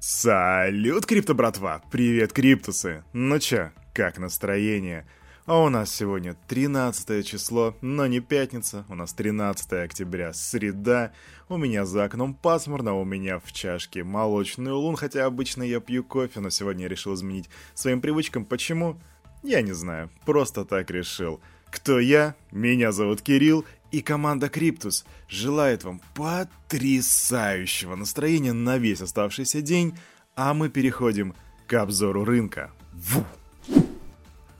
Салют, крипто братва! Привет, криптусы! Ну чё, как настроение? А у нас сегодня 13 число, но не пятница, у нас 13 октября, среда. У меня за окном пасмурно, у меня в чашке молочный лун, хотя обычно я пью кофе, но сегодня я решил изменить своим привычкам. Почему? Я не знаю, просто так решил. Кто я? Меня зовут Кирилл, и команда Криптус желает вам потрясающего настроения на весь оставшийся день, а мы переходим к обзору рынка. Ву!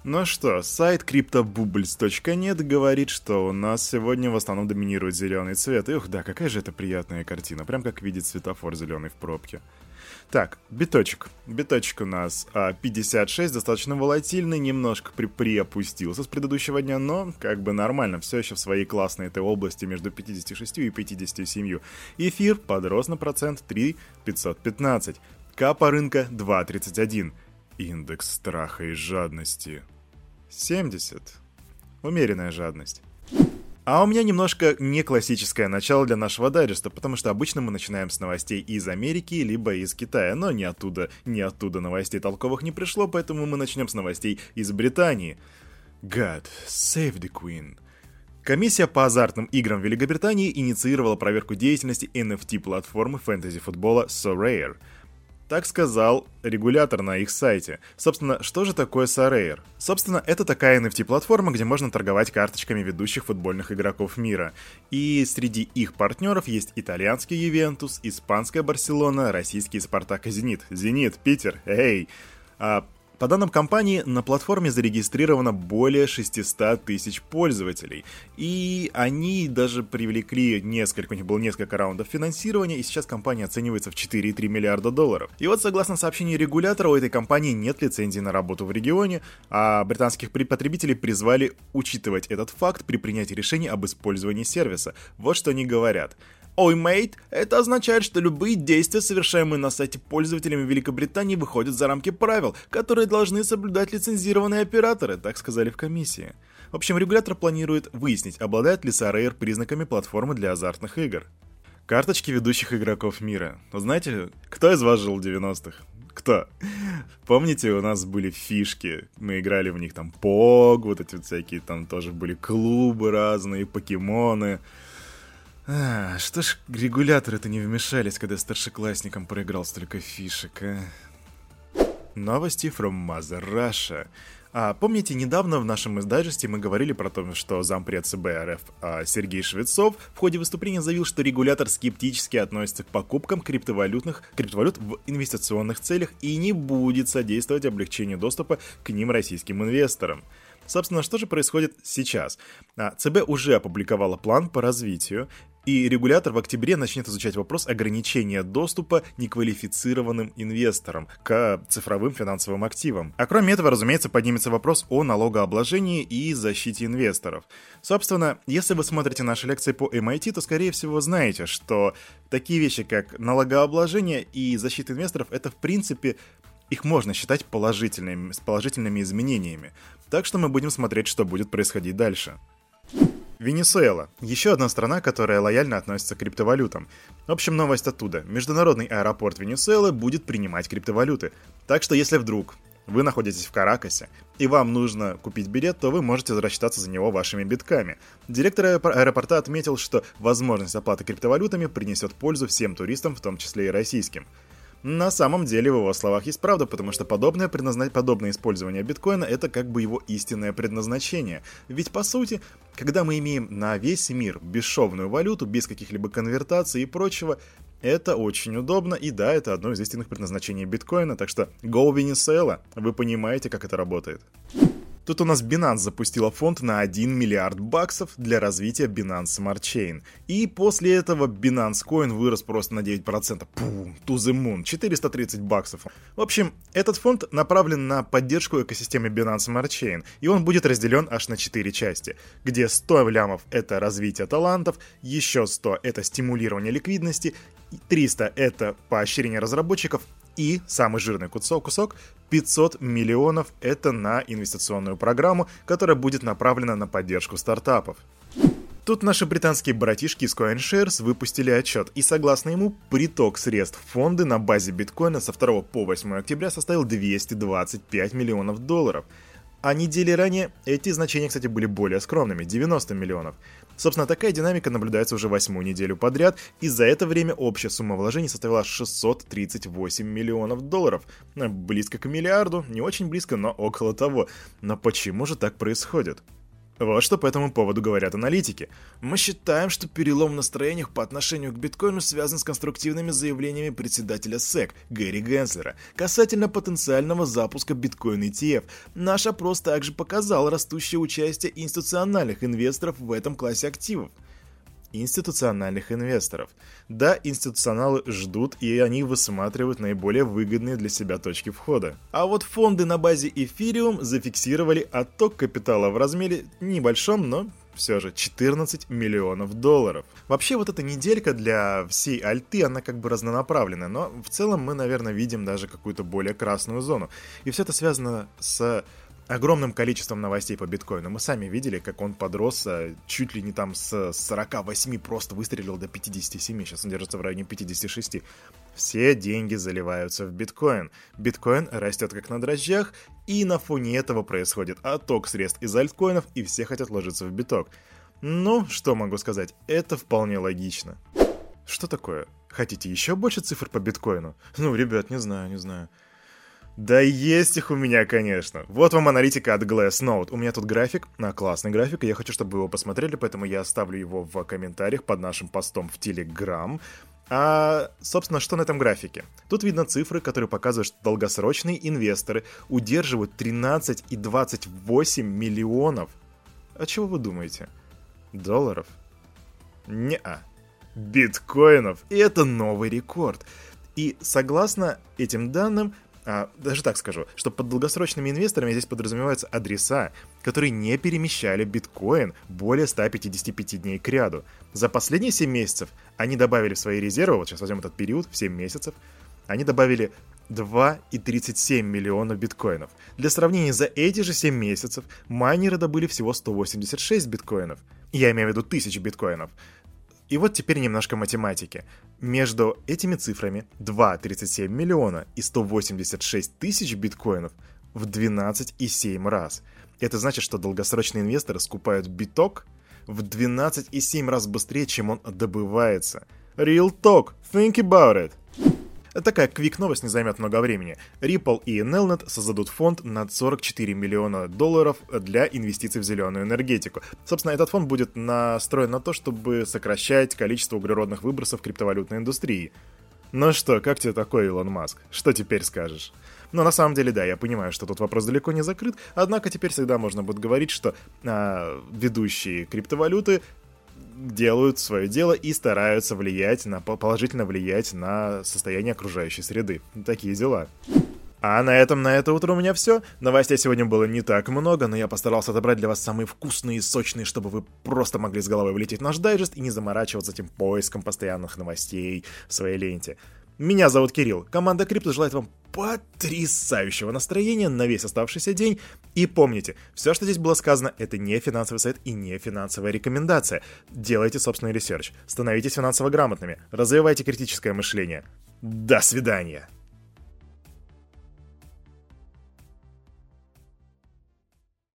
Ну что, сайт CryptoBubbles.net говорит, что у нас сегодня в основном доминирует зеленый цвет. И ух, да, какая же это приятная картина, прям как видит светофор зеленый в пробке. Так, биточек. Биточек у нас а, 56, достаточно волатильный, немножко при приопустился с предыдущего дня, но как бы нормально, все еще в своей классной этой области между 56 и 57. Эфир подрос на процент 3,515. Капа рынка 2,31. Индекс страха и жадности 70. Умеренная жадность. А у меня немножко не классическое начало для нашего дайджеста, потому что обычно мы начинаем с новостей из Америки, либо из Китая, но не оттуда, не оттуда новостей толковых не пришло, поэтому мы начнем с новостей из Британии. God, save the Queen. Комиссия по азартным играм Великобритании инициировала проверку деятельности NFT-платформы фэнтези-футбола Sorare – так сказал регулятор на их сайте. Собственно, что же такое Sorare? Собственно, это такая NFT-платформа, где можно торговать карточками ведущих футбольных игроков мира. И среди их партнеров есть итальянский Ювентус, испанская Барселона, российский Спартак и Зенит. Зенит, Питер, эй! А по данным компании, на платформе зарегистрировано более 600 тысяч пользователей, и они даже привлекли несколько, у них было несколько раундов финансирования, и сейчас компания оценивается в 4,3 миллиарда долларов. И вот согласно сообщению регулятора, у этой компании нет лицензии на работу в регионе, а британских потребителей призвали учитывать этот факт при принятии решения об использовании сервиса. Вот что они говорят. Мейт, это означает, что любые действия, совершаемые на сайте пользователями Великобритании, выходят за рамки правил, которые должны соблюдать лицензированные операторы, так сказали в комиссии. В общем, регулятор планирует выяснить, обладает ли Sarayr признаками платформы для азартных игр. Карточки ведущих игроков мира. Знаете, кто из вас жил в 90-х? Кто? Помните, у нас были фишки, мы играли в них там Пог, вот эти вот всякие, там тоже были клубы разные, покемоны. А, что ж регуляторы-то не вмешались, когда старшеклассникам проиграл столько фишек, а? Новости from Mother Russia. А, помните, недавно в нашем издайжесте мы говорили про то, что зампред ЦБ РФ а, Сергей Швецов в ходе выступления заявил, что регулятор скептически относится к покупкам криптовалютных, криптовалют в инвестиционных целях и не будет содействовать облегчению доступа к ним российским инвесторам. Собственно, что же происходит сейчас? А, ЦБ уже опубликовала план по развитию, и регулятор в октябре начнет изучать вопрос ограничения доступа неквалифицированным инвесторам к цифровым финансовым активам. А кроме этого, разумеется, поднимется вопрос о налогообложении и защите инвесторов. Собственно, если вы смотрите наши лекции по MIT, то, скорее всего, знаете, что такие вещи, как налогообложение и защита инвесторов, это, в принципе, их можно считать положительными, с положительными изменениями. Так что мы будем смотреть, что будет происходить дальше. Венесуэла. Еще одна страна, которая лояльно относится к криптовалютам. В общем, новость оттуда. Международный аэропорт Венесуэлы будет принимать криптовалюты. Так что если вдруг вы находитесь в Каракасе, и вам нужно купить билет, то вы можете рассчитаться за него вашими битками. Директор аэропорта отметил, что возможность оплаты криптовалютами принесет пользу всем туристам, в том числе и российским. На самом деле в его словах есть правда, потому что подобное, предназна... подобное использование биткоина это как бы его истинное предназначение. Ведь по сути, когда мы имеем на весь мир бесшовную валюту, без каких-либо конвертаций и прочего, это очень удобно, и да, это одно из истинных предназначений биткоина, так что go Venezuela, вы понимаете, как это работает. Тут у нас Binance запустила фонд на 1 миллиард баксов для развития Binance Smart Chain. И после этого Binance Coin вырос просто на 9%. Пум, to the moon, 430 баксов. В общем, этот фонд направлен на поддержку экосистемы Binance Smart Chain, и он будет разделен аж на 4 части, где 100 лямов — это развитие талантов, еще 100 — это стимулирование ликвидности, 300 — это поощрение разработчиков, и самый жирный кусок, кусок 500 миллионов это на инвестиционную программу, которая будет направлена на поддержку стартапов. Тут наши британские братишки из CoinShares выпустили отчет, и согласно ему, приток средств фонды на базе биткоина со 2 по 8 октября составил 225 миллионов долларов. А недели ранее эти значения, кстати, были более скромными – 90 миллионов. Собственно, такая динамика наблюдается уже восьмую неделю подряд, и за это время общая сумма вложений составила 638 миллионов долларов. Близко к миллиарду, не очень близко, но около того. Но почему же так происходит? Вот что по этому поводу говорят аналитики. Мы считаем, что перелом в настроениях по отношению к биткоину связан с конструктивными заявлениями председателя SEC Гэри Генслера касательно потенциального запуска биткоин ETF. Наш опрос также показал растущее участие институциональных инвесторов в этом классе активов институциональных инвесторов. Да, институционалы ждут и они высматривают наиболее выгодные для себя точки входа. А вот фонды на базе Ethereum зафиксировали отток капитала в размере небольшом, но все же 14 миллионов долларов. Вообще вот эта неделька для всей альты, она как бы разнонаправленная, но в целом мы, наверное, видим даже какую-то более красную зону. И все это связано с огромным количеством новостей по биткоину. Мы сами видели, как он подрос а, чуть ли не там с 48 просто выстрелил до 57. Сейчас он держится в районе 56. Все деньги заливаются в биткоин. Биткоин растет как на дрожжах, и на фоне этого происходит отток средств из альткоинов, и все хотят ложиться в биток. Ну, что могу сказать, это вполне логично. Что такое? Хотите еще больше цифр по биткоину? Ну, ребят, не знаю, не знаю. Да есть их у меня, конечно. Вот вам аналитика от Glassnode. У меня тут график, а, классный график, и я хочу, чтобы вы его посмотрели, поэтому я оставлю его в комментариях под нашим постом в Telegram. А, собственно, что на этом графике? Тут видно цифры, которые показывают, что долгосрочные инвесторы удерживают 13 и 28 миллионов. А чего вы думаете? Долларов? Не-а. Биткоинов. И это новый рекорд. И согласно этим данным, даже так скажу, что под долгосрочными инвесторами здесь подразумеваются адреса, которые не перемещали биткоин более 155 дней к ряду. За последние 7 месяцев они добавили в свои резервы, вот сейчас возьмем этот период, в 7 месяцев, они добавили 2,37 миллионов биткоинов. Для сравнения, за эти же 7 месяцев майнеры добыли всего 186 биткоинов. Я имею в виду тысяч биткоинов. И вот теперь немножко математики. Между этими цифрами 2,37 миллиона и 186 тысяч биткоинов в 12,7 раз. Это значит, что долгосрочные инвесторы скупают биток в 12,7 раз быстрее, чем он добывается. Real talk, think about it. Такая квик-новость не займет много времени. Ripple и Nelnet создадут фонд на 44 миллиона долларов для инвестиций в зеленую энергетику. Собственно, этот фонд будет настроен на то, чтобы сокращать количество углеродных выбросов криптовалютной индустрии. Ну что, как тебе такой, Илон Маск? Что теперь скажешь? Но на самом деле, да, я понимаю, что тут вопрос далеко не закрыт, однако теперь всегда можно будет говорить, что а, ведущие криптовалюты делают свое дело и стараются влиять на положительно влиять на состояние окружающей среды. Такие дела. А на этом на это утро у меня все. Новостей сегодня было не так много, но я постарался отобрать для вас самые вкусные и сочные, чтобы вы просто могли с головой влететь в наш дайджест и не заморачиваться этим поиском постоянных новостей в своей ленте. Меня зовут Кирилл. Команда Крипто желает вам потрясающего настроения на весь оставшийся день. И помните, все, что здесь было сказано, это не финансовый совет и не финансовая рекомендация. Делайте собственный research, становитесь финансово грамотными, развивайте критическое мышление. До свидания!